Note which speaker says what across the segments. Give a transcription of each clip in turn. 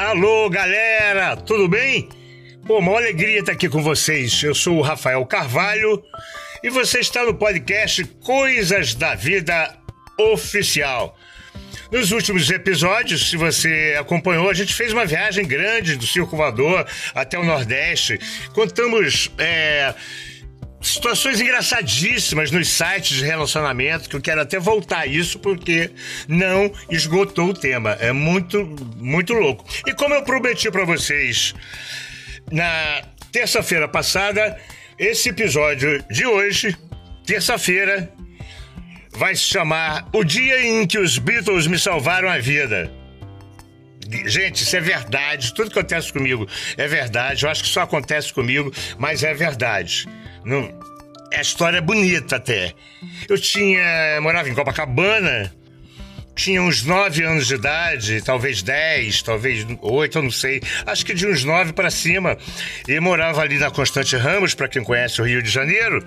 Speaker 1: Alô, galera, tudo bem? Pô, uma alegria estar aqui com vocês. Eu sou o Rafael Carvalho e você está no podcast Coisas da Vida Oficial. Nos últimos episódios, se você acompanhou, a gente fez uma viagem grande do Circulador até o Nordeste. Contamos. É, situações engraçadíssimas nos sites de relacionamento, que eu quero até voltar a isso porque não esgotou o tema. É muito, muito louco. E como eu prometi para vocês na terça-feira passada, esse episódio de hoje, terça-feira, vai se chamar O Dia em que os Beatles me salvaram a vida. Gente, isso é verdade. Tudo que acontece comigo é verdade. Eu acho que só acontece comigo, mas é verdade. Não, a história é bonita até. Eu tinha. morava em Copacabana, tinha uns 9 anos de idade, talvez 10, talvez 8, eu não sei. Acho que de uns 9 para cima. E morava ali na Constante Ramos, para quem conhece o Rio de Janeiro.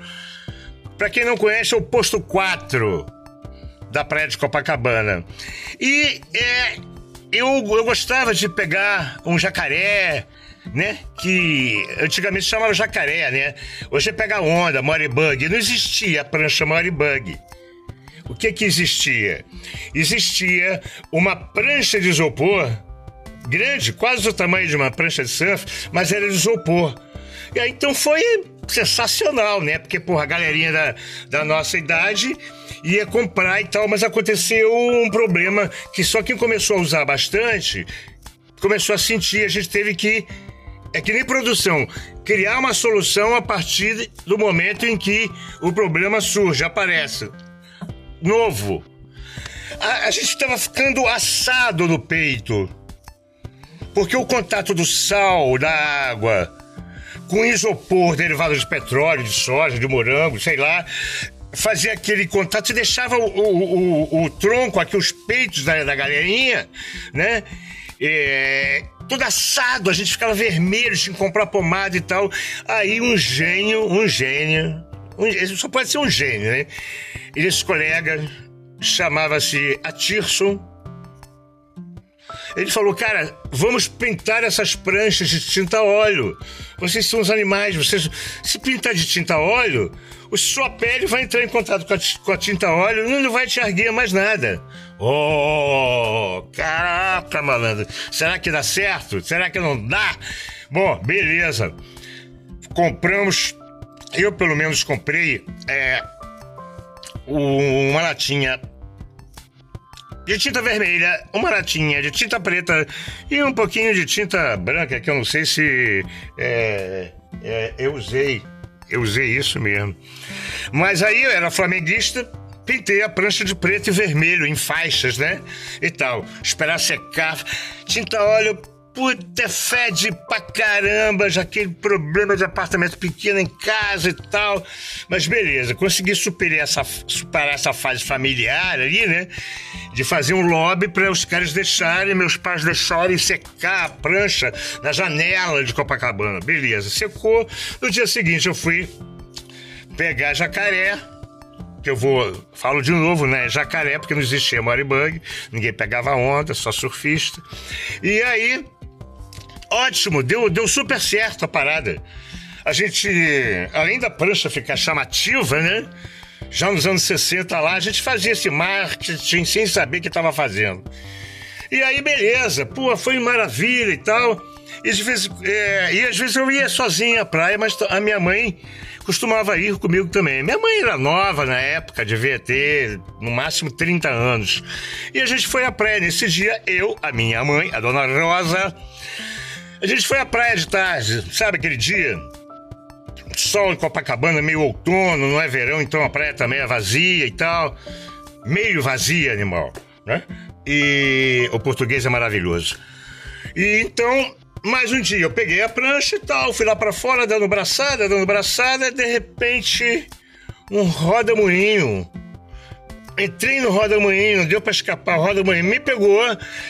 Speaker 1: Para quem não conhece, é o posto 4 da praia de Copacabana. E é, eu, eu gostava de pegar um jacaré, né? Que antigamente chamava jacaré, né? Hoje é pega onda, moribug. Não existia a prancha moribug. O que que existia? Existia uma prancha de isopor grande, quase o tamanho de uma prancha de surf, mas era de isopor. E aí então foi sensacional, né? Porque, porra, a galerinha da, da nossa idade ia comprar e tal, mas aconteceu um problema que só quem começou a usar bastante começou a sentir, a gente teve que é que nem produção, criar uma solução a partir do momento em que o problema surge, aparece. Novo. A, a gente estava ficando assado no peito. Porque o contato do sal, da água, com isopor derivado de petróleo, de soja, de morango, sei lá, fazia aquele contato e deixava o, o, o, o, tronco aqui, os peitos da, da galerinha, né? É, todo assado, a gente ficava vermelho, tinha que comprar pomada e tal. Aí um gênio, um gênio, um, só pode ser um gênio, né? E esse colega chamava-se Atirson. Ele falou, cara, vamos pintar essas pranchas de tinta óleo. Vocês são os animais, vocês. Se pintar de tinta óleo, a sua pele vai entrar em contato com a, com a tinta óleo e não vai te erguer mais nada. Oh, caraca, malandro. Será que dá certo? Será que não dá? Bom, beleza. Compramos. Eu, pelo menos, comprei é, uma latinha de tinta vermelha, uma latinha de tinta preta e um pouquinho de tinta branca, que eu não sei se é, é, eu usei. Eu usei isso mesmo. Mas aí eu era flamenguista Pintei a prancha de preto e vermelho em faixas, né? E tal. Esperar secar. Tinta óleo, puta, fede pra caramba, já aquele problema de apartamento pequeno em casa e tal. Mas beleza, consegui superar essa, superar essa fase familiar ali, né? De fazer um lobby para os caras deixarem, meus pais deixarem secar a prancha na janela de Copacabana. Beleza, secou. No dia seguinte eu fui pegar jacaré que eu vou. Falo de novo, né? Jacaré, porque não existia Moribug, ninguém pegava onda, só surfista. E aí, ótimo, deu, deu super certo a parada. A gente, além da prancha ficar chamativa, né? Já nos anos 60 lá, a gente fazia esse marketing sem saber o que estava fazendo. E aí, beleza, pô, foi maravilha e tal. E, às vezes, é, e às vezes eu ia sozinha à praia, mas a minha mãe costumava ir comigo também. Minha mãe era nova na época, devia ter no máximo 30 anos. E a gente foi à praia nesse dia, eu, a minha mãe, a dona Rosa. A gente foi à praia de tarde, sabe aquele dia? Sol em Copacabana, meio outono, não é verão, então a praia também é vazia e tal. Meio vazia, animal, né? E o português é maravilhoso. E então mais um dia eu peguei a prancha e tal, fui lá para fora dando braçada, dando braçada, de repente um roda-moinho. Entrei no roda-moinho, não deu para escapar, o roda-moinho me pegou,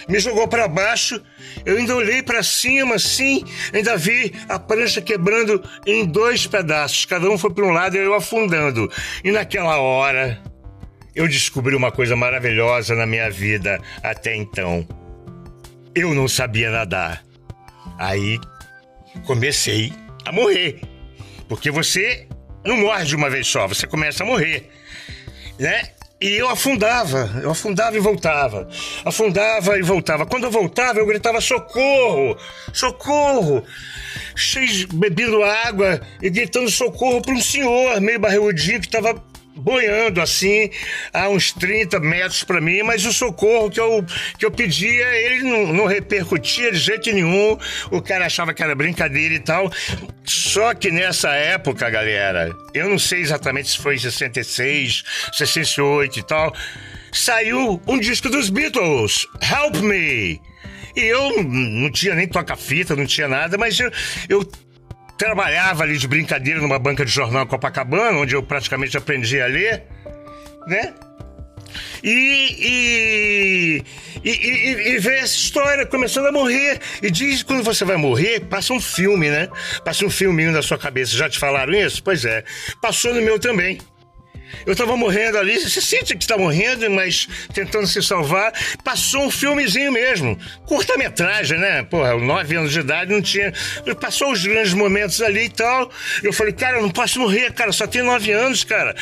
Speaker 1: me jogou para baixo. Eu ainda olhei para cima assim, ainda vi a prancha quebrando em dois pedaços, cada um foi para um lado e eu afundando. E naquela hora eu descobri uma coisa maravilhosa na minha vida até então eu não sabia nadar. Aí comecei a morrer. Porque você não morre de uma vez só, você começa a morrer, né? E eu afundava, eu afundava e voltava, afundava e voltava. Quando eu voltava, eu gritava: socorro, socorro! Cheio, bebendo água e gritando socorro para um senhor meio barrigudinho que estava boiando assim a uns 30 metros para mim, mas o socorro que eu, que eu pedia, ele não, não, repercutia de jeito nenhum. O cara achava que era brincadeira e tal. Só que nessa época, galera, eu não sei exatamente se foi em 66, 68 e tal, saiu um disco dos Beatles, Help Me. E eu não tinha nem toca-fita, não tinha nada, mas eu, eu trabalhava ali de brincadeira numa banca de jornal Copacabana, onde eu praticamente aprendi a ler, né? E, e, e, e, ver essa história começando a morrer. E diz que quando você vai morrer, passa um filme, né? Passa um filminho na sua cabeça. Já te falaram isso? Pois é. Passou no meu também. Eu tava morrendo ali, você sente que está morrendo, mas tentando se salvar. Passou um filmezinho mesmo. Curta-metragem, né? Porra, nove anos de idade não tinha. Passou os grandes momentos ali e tal. Eu falei, cara, eu não posso morrer, cara, só tenho nove anos, cara.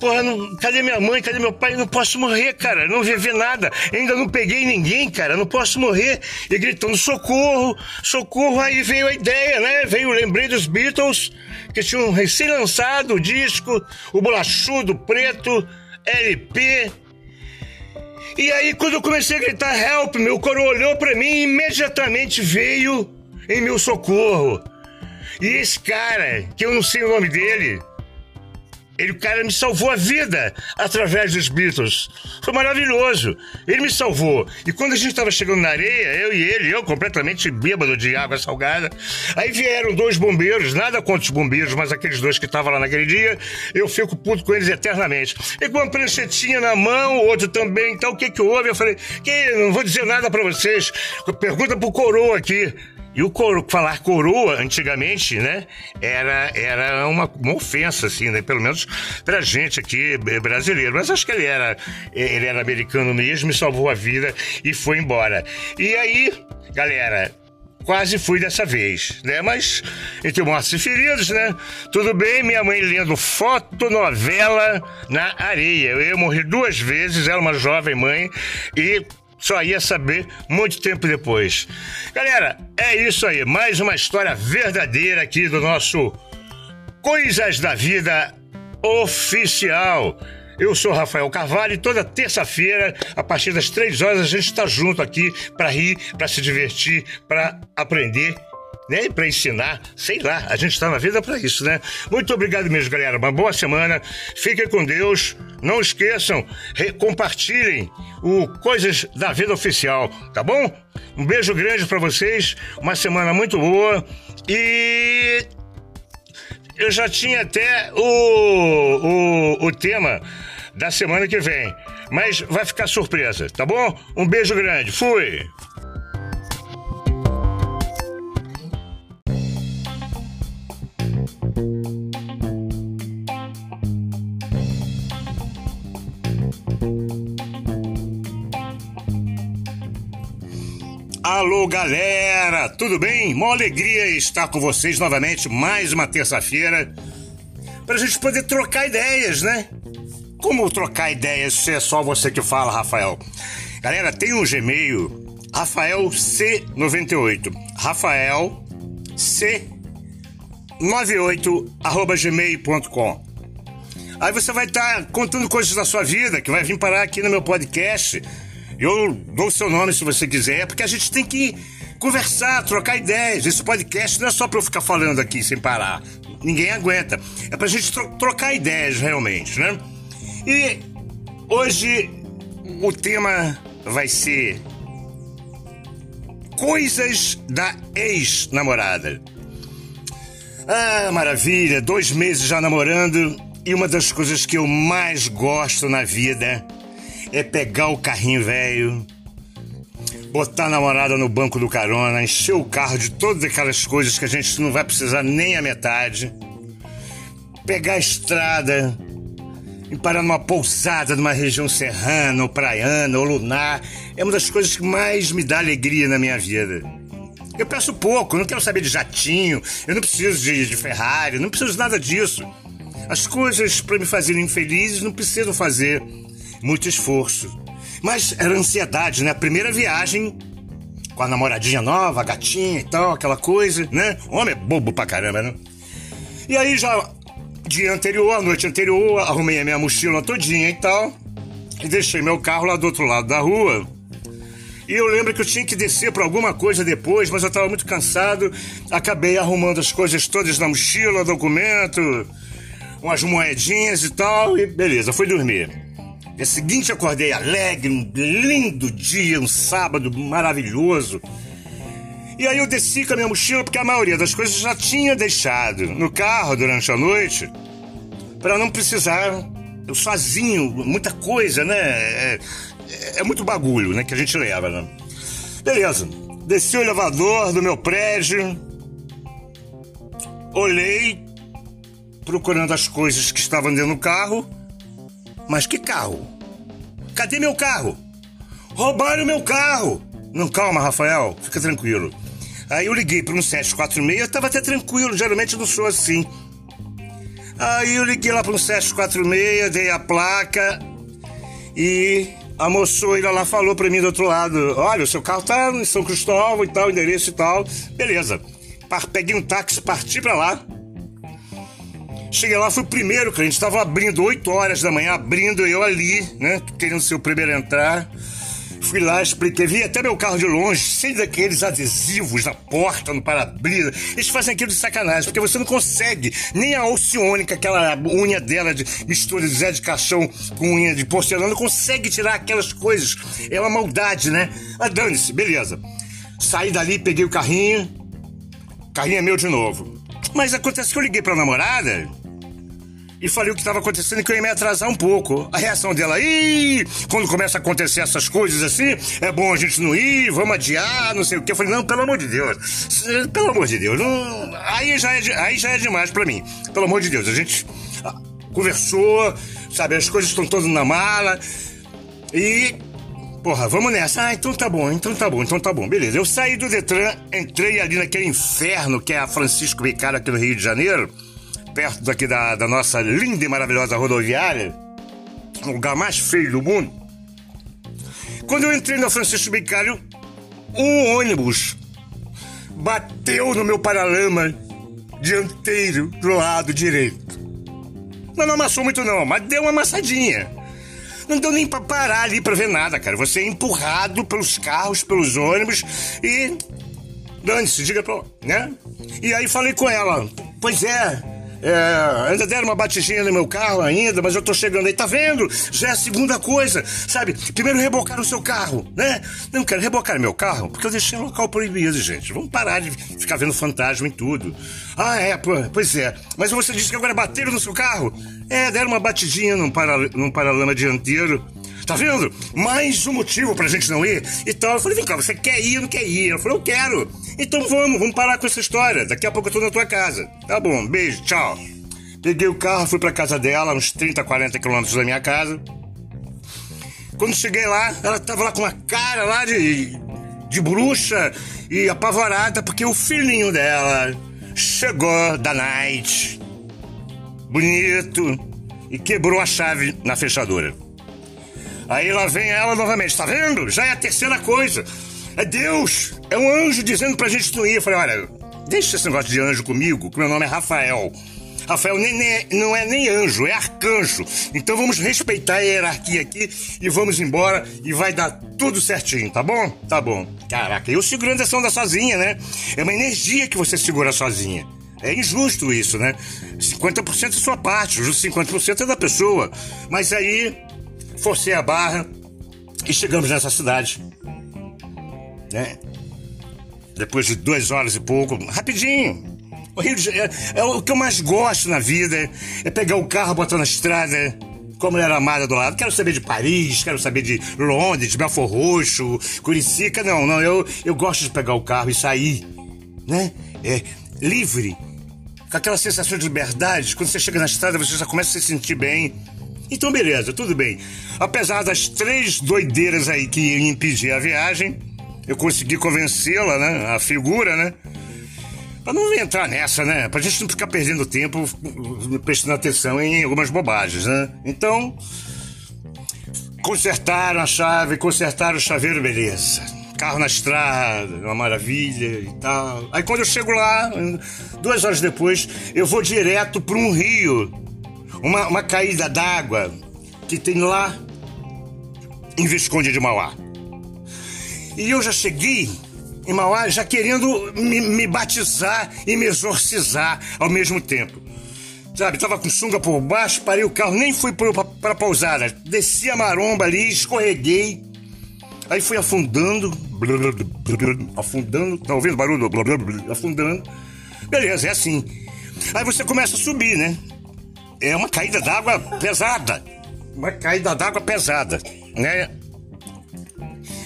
Speaker 1: Porra, não... cadê minha mãe? Cadê meu pai? Eu não posso morrer, cara. não viver nada. Ainda não peguei ninguém, cara. Eu não posso morrer. E gritando, socorro, socorro. Aí veio a ideia, né? Veio, lembrei dos Beatles que tinha um recém-lançado disco, o Bolachudo Preto, LP. E aí, quando eu comecei a gritar help, meu coro olhou para mim e imediatamente veio em meu socorro. E esse cara, que eu não sei o nome dele, ele, o cara me salvou a vida através dos Beatles. Foi maravilhoso. Ele me salvou. E quando a gente estava chegando na areia, eu e ele, eu completamente bêbado de água salgada, aí vieram dois bombeiros, nada contra os bombeiros, mas aqueles dois que estavam lá naquele dia, eu fico puto com eles eternamente. E com uma pranchetinha na mão, o outro também, então o que que houve? Eu falei, que não vou dizer nada para vocês. Pergunta pro coroa aqui. E o coro, falar coroa, antigamente, né, era, era uma, uma ofensa, assim, né, pelo menos pra gente aqui brasileiro. Mas acho que ele era, ele era americano mesmo, me salvou a vida e foi embora. E aí, galera, quase fui dessa vez, né? Mas entre mortos e feridos, né? Tudo bem, minha mãe lendo fotonovela na areia. Eu ia morrer duas vezes, era uma jovem mãe e só ia saber muito tempo depois. Galera, é isso aí. Mais uma história verdadeira aqui do nosso Coisas da Vida Oficial. Eu sou Rafael Carvalho e toda terça-feira, a partir das três horas, a gente está junto aqui para rir, para se divertir, para aprender né? Para ensinar, sei lá, a gente está na vida para isso, né? Muito obrigado mesmo, galera. Uma boa semana. Fiquem com Deus. Não esqueçam, compartilhem o Coisas da Vida Oficial, tá bom? Um beijo grande para vocês. Uma semana muito boa e eu já tinha até o, o, o tema da semana que vem. Mas vai ficar surpresa, tá bom? Um beijo grande. Fui! Alô, galera! Tudo bem? Uma alegria estar com vocês novamente, mais uma terça-feira, para a gente poder trocar ideias, né? Como trocar ideias se é só você que fala, Rafael? Galera, tem um Gmail, Rafael C98. Rafael C98 arroba gmail.com. Aí você vai estar tá contando coisas da sua vida que vai vir parar aqui no meu podcast eu dou o seu nome se você quiser, porque a gente tem que conversar, trocar ideias. Esse podcast não é só para eu ficar falando aqui sem parar. Ninguém aguenta. É pra gente tro trocar ideias realmente, né? E hoje o tema vai ser coisas da ex-namorada. Ah, maravilha, dois meses já namorando e uma das coisas que eu mais gosto na vida é pegar o carrinho velho, botar a namorada no banco do carona, encher o carro de todas aquelas coisas que a gente não vai precisar nem a metade, pegar a estrada em parar numa pousada numa região serrana, ou praiana, ou lunar, é uma das coisas que mais me dá alegria na minha vida. Eu peço pouco, eu não quero saber de jatinho, eu não preciso de, de Ferrari, não preciso de nada disso. As coisas para me fazerem feliz não precisam fazer muito esforço. Mas era ansiedade, né? Primeira viagem com a namoradinha nova, a gatinha e tal, aquela coisa, né? Homem é bobo pra caramba, né? E aí já dia anterior, a noite anterior, arrumei a minha mochila todinha e tal, e deixei meu carro lá do outro lado da rua. E eu lembro que eu tinha que descer para alguma coisa depois, mas eu estava muito cansado. Acabei arrumando as coisas todas na mochila, documento, umas moedinhas e tal, e beleza, fui dormir. Dia seguinte acordei alegre, um lindo dia, um sábado maravilhoso. E aí eu desci com a minha mochila porque a maioria das coisas já tinha deixado no carro durante a noite para não precisar eu sozinho, muita coisa, né? É, é, é, muito bagulho, né, que a gente leva, né? Beleza. Desci o elevador do meu prédio. Olhei procurando as coisas que estavam dentro do carro. Mas que carro? Cadê meu carro? Roubaram meu carro! Não, calma, Rafael, fica tranquilo. Aí eu liguei para um 746, eu tava até tranquilo, geralmente não sou assim. Aí eu liguei lá para um 746, dei a placa e a moçoira lá falou para mim do outro lado: Olha, o seu carro tá em São Cristóvão e tal, endereço e tal. Beleza. Peguei um táxi, parti para lá. Cheguei lá, fui o primeiro cliente, estava abrindo 8 horas da manhã, abrindo eu ali, né? Querendo ser o primeiro a entrar. Fui lá, expliquei, vi até meu carro de longe, cheio daqueles adesivos na porta, no para-brisa. Eles fazem aquilo de sacanagem, porque você não consegue nem a Alcione, aquela unha dela de mistura de Zé de Caixão com unha de porcelana, não consegue tirar aquelas coisas. É uma maldade, né? Mas dane-se, beleza. Saí dali, peguei o carrinho, carrinho é meu de novo. Mas acontece que eu liguei pra namorada e falei o que estava acontecendo e que eu ia me atrasar um pouco. A reação dela, ih, quando começa a acontecer essas coisas assim, é bom a gente não ir, vamos adiar, não sei o que. Eu falei, não, pelo amor de Deus, pelo amor de Deus, não... aí, já é, aí já é demais para mim. Pelo amor de Deus, a gente ah, conversou, sabe, as coisas estão todas na mala e Porra, vamos nessa. Ah, então tá bom, então tá bom, então tá bom. Beleza. Eu saí do Detran, entrei ali naquele inferno que é a Francisco Bicaro aqui no Rio de Janeiro perto daqui da, da nossa linda e maravilhosa rodoviária, o lugar mais feio do mundo. Quando eu entrei na Francisco Bicalho, um ônibus bateu no meu paralama dianteiro do lado direito. Mas não amassou muito não, mas deu uma amassadinha. Não deu nem pra parar ali pra ver nada, cara. Você é empurrado pelos carros, pelos ônibus e... Dane-se, diga pra... né? E aí falei com ela, pois é, é, ainda deram uma batidinha no meu carro ainda, mas eu tô chegando aí, tá vendo? Já é a segunda coisa, sabe? Primeiro rebocar o seu carro, né? Não quero rebocar meu carro, porque eu deixei um local proibido, gente. Vamos parar de ficar vendo fantasma em tudo. Ah, é, pois é. Mas você disse que agora bateram no seu carro? É, deram uma batidinha num, para, num paralama dianteiro. Tá vendo? Mais um motivo pra gente não ir. Então eu falei, vem cá, você quer ir ou não quer ir? Eu falei, eu quero. Então vamos, vamos parar com essa história. Daqui a pouco eu tô na tua casa. Tá bom, beijo, tchau. Peguei o carro, fui pra casa dela, uns 30, 40 quilômetros da minha casa. Quando cheguei lá, ela tava lá com uma cara lá de, de bruxa e apavorada porque o filhinho dela chegou da night, bonito, e quebrou a chave na fechadura. Aí lá vem ela novamente, tá vendo? Já é a terceira coisa. É Deus, é um anjo dizendo pra gente não ir. Eu falei, olha, deixa esse negócio de anjo comigo, que meu nome é Rafael. Rafael nem, nem, não é nem anjo, é arcanjo. Então vamos respeitar a hierarquia aqui e vamos embora e vai dar tudo certinho, tá bom? Tá bom. Caraca, eu segurando essa onda sozinha, né? É uma energia que você segura sozinha. É injusto isso, né? 50% é sua parte, os 50% é da pessoa. Mas aí forcei a barra e chegamos nessa cidade. Né? Depois de duas horas e pouco, rapidinho. O Rio de Janeiro é, é o que eu mais gosto na vida. É pegar o carro, botar na estrada, com a mulher amada do lado. Quero saber de Paris, quero saber de Londres, de Belfor Roxo, Curicica. Não, não, eu, eu gosto de pegar o carro e sair, né? É, livre, com aquela sensação de liberdade. Quando você chega na estrada, você já começa a se sentir bem. Então, beleza, tudo bem. Apesar das três doideiras aí que iam impedir a viagem, eu consegui convencê-la, né? A figura, né? Pra não entrar nessa, né? Pra gente não ficar perdendo tempo prestando atenção em algumas bobagens, né? Então, consertaram a chave, consertaram o chaveiro, beleza. Carro na estrada, uma maravilha e tal. Aí quando eu chego lá, duas horas depois, eu vou direto para um rio, uma, uma caída d'água que tem lá em Visconde de Mauá. E eu já cheguei em Mauá já querendo me, me batizar e me exorcizar ao mesmo tempo. Sabe, tava com sunga por baixo, parei o carro, nem fui pra pousada. Desci a maromba ali, escorreguei. Aí fui afundando, afundando, tá ouvindo o barulho? Afundando. Beleza, é assim. Aí você começa a subir, né? É uma caída d'água pesada. Uma caída d'água pesada, né?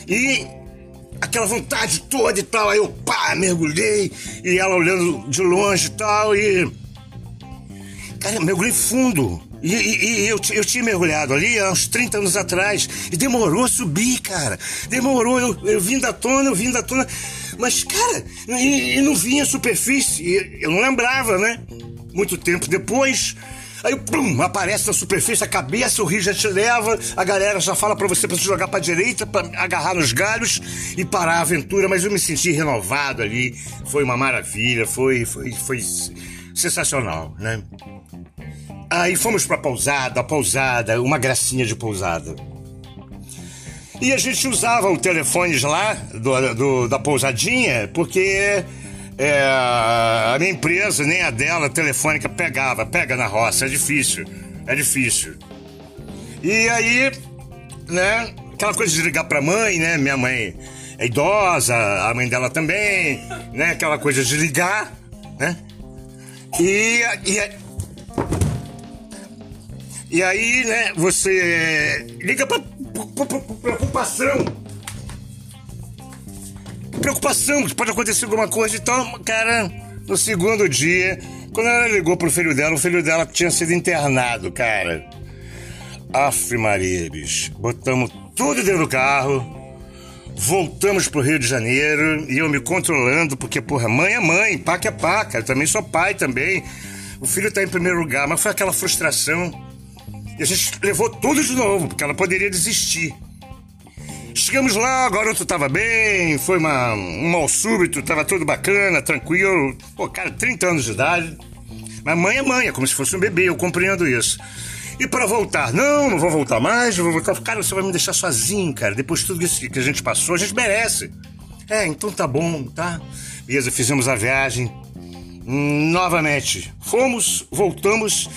Speaker 1: E aquela vontade toda e tal. Aí eu pá, mergulhei e ela olhando de longe e tal. E. Cara, mergulhei fundo. E, e, e, eu, eu tinha mergulhado ali há uns 30 anos atrás. E demorou a subir, cara. Demorou. Eu, eu vim da tona, eu vim da tona. Mas, cara, e, e não vinha superfície. Eu não lembrava, né? Muito tempo depois. Aí, pum, aparece na superfície a cabeça, o rio já te leva, a galera já fala para você pra se jogar pra direita, pra agarrar nos galhos e parar a aventura, mas eu me senti renovado ali. Foi uma maravilha, foi, foi, foi sensacional, né? Aí fomos pra pousada, pousada, uma gracinha de pousada. E a gente usava o telefone lá do, do, da pousadinha, porque é, a minha empresa, nem a dela, a telefônica, pegava, pega na roça, é difícil, é difícil. E aí, né, aquela coisa de ligar pra mãe, né, minha mãe é idosa, a mãe dela também, né, aquela coisa de ligar, né, e, e, e aí, né, você liga pra, pra, pra preocupação preocupação que pode acontecer alguma coisa. Então, cara, no segundo dia, quando ela ligou pro filho dela, o filho dela tinha sido internado, cara. Aff, Maria, bicho. Botamos tudo dentro do carro. Voltamos pro Rio de Janeiro e eu me controlando, porque, porra, mãe é mãe, paca é paca. Eu também sou pai também. O filho tá em primeiro lugar, mas foi aquela frustração. E a gente levou tudo de novo, porque ela poderia desistir. Chegamos lá, o garoto tava bem, foi uma, um mal súbito, tava tudo bacana, tranquilo. Pô, cara, 30 anos de idade. Mas mãe é mãe, é como se fosse um bebê, eu compreendo isso. E para voltar, não, não vou voltar mais, vou voltar. Cara, você vai me deixar sozinho, cara. Depois de tudo isso que a gente passou, a gente merece. É, então tá bom, tá? Beleza, fizemos a viagem. Novamente. Fomos, voltamos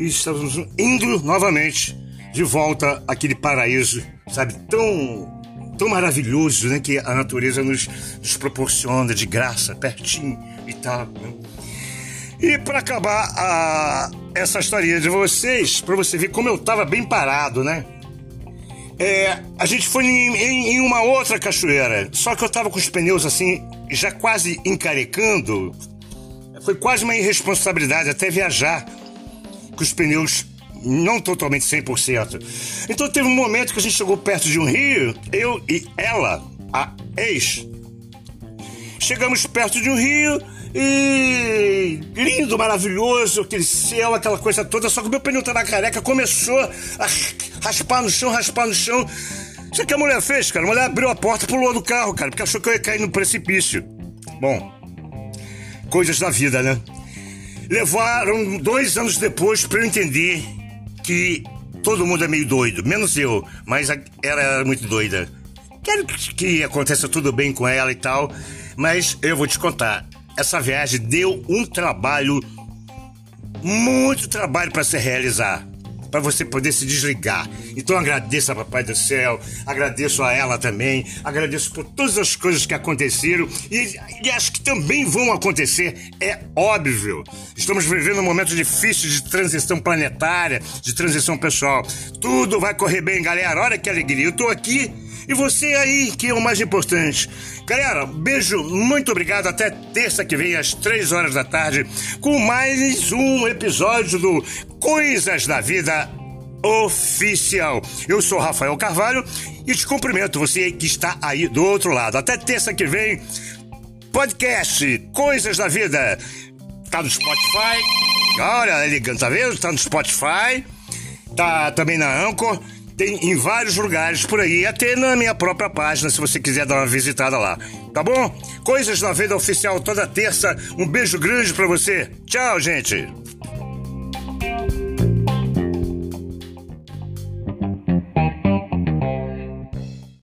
Speaker 1: e estamos indo novamente de volta àquele paraíso, sabe, tão tão maravilhoso, né, que a natureza nos, nos proporciona de graça, pertinho e tal. Né? E para acabar a, essa historinha de vocês, para você ver como eu tava bem parado, né? É, a gente foi em, em, em, uma outra cachoeira, só que eu tava com os pneus assim, já quase encarecando. Foi quase uma irresponsabilidade até viajar com os pneus não totalmente 100%. Então teve um momento que a gente chegou perto de um rio, eu e ela, a ex. Chegamos perto de um rio e lindo, maravilhoso, aquele céu, aquela coisa toda, só que o meu pneu tá na careca começou a raspar no chão, raspar no chão. Sabe o que a mulher fez, cara? A mulher abriu a porta e pulou do carro, cara, porque achou que eu ia cair no precipício. Bom, coisas da vida, né? Levaram dois anos depois para eu entender que todo mundo é meio doido, menos eu, mas ela era muito doida. Quero que aconteça tudo bem com ela e tal, mas eu vou te contar. Essa viagem deu um trabalho, muito trabalho para se realizar para você poder se desligar. Então agradeço a Papai do Céu, agradeço a ela também, agradeço por todas as coisas que aconteceram e, e acho que também vão acontecer, é óbvio. Estamos vivendo um momento difícil de transição planetária, de transição pessoal. Tudo vai correr bem, galera. Olha que alegria. Eu tô aqui e você aí, que é o mais importante. Galera, beijo, muito obrigado. Até terça que vem, às três horas da tarde, com mais um episódio do Coisas da Vida Oficial. Eu sou Rafael Carvalho e te cumprimento você que está aí do outro lado. Até terça que vem, podcast Coisas da Vida. Tá no Spotify. Olha, ele tá vendo? Tá no Spotify. Tá também na Anchor. Tem em vários lugares por aí, até na minha própria página, se você quiser dar uma visitada lá. Tá bom? Coisas da Vida Oficial toda terça. Um beijo grande para você. Tchau, gente.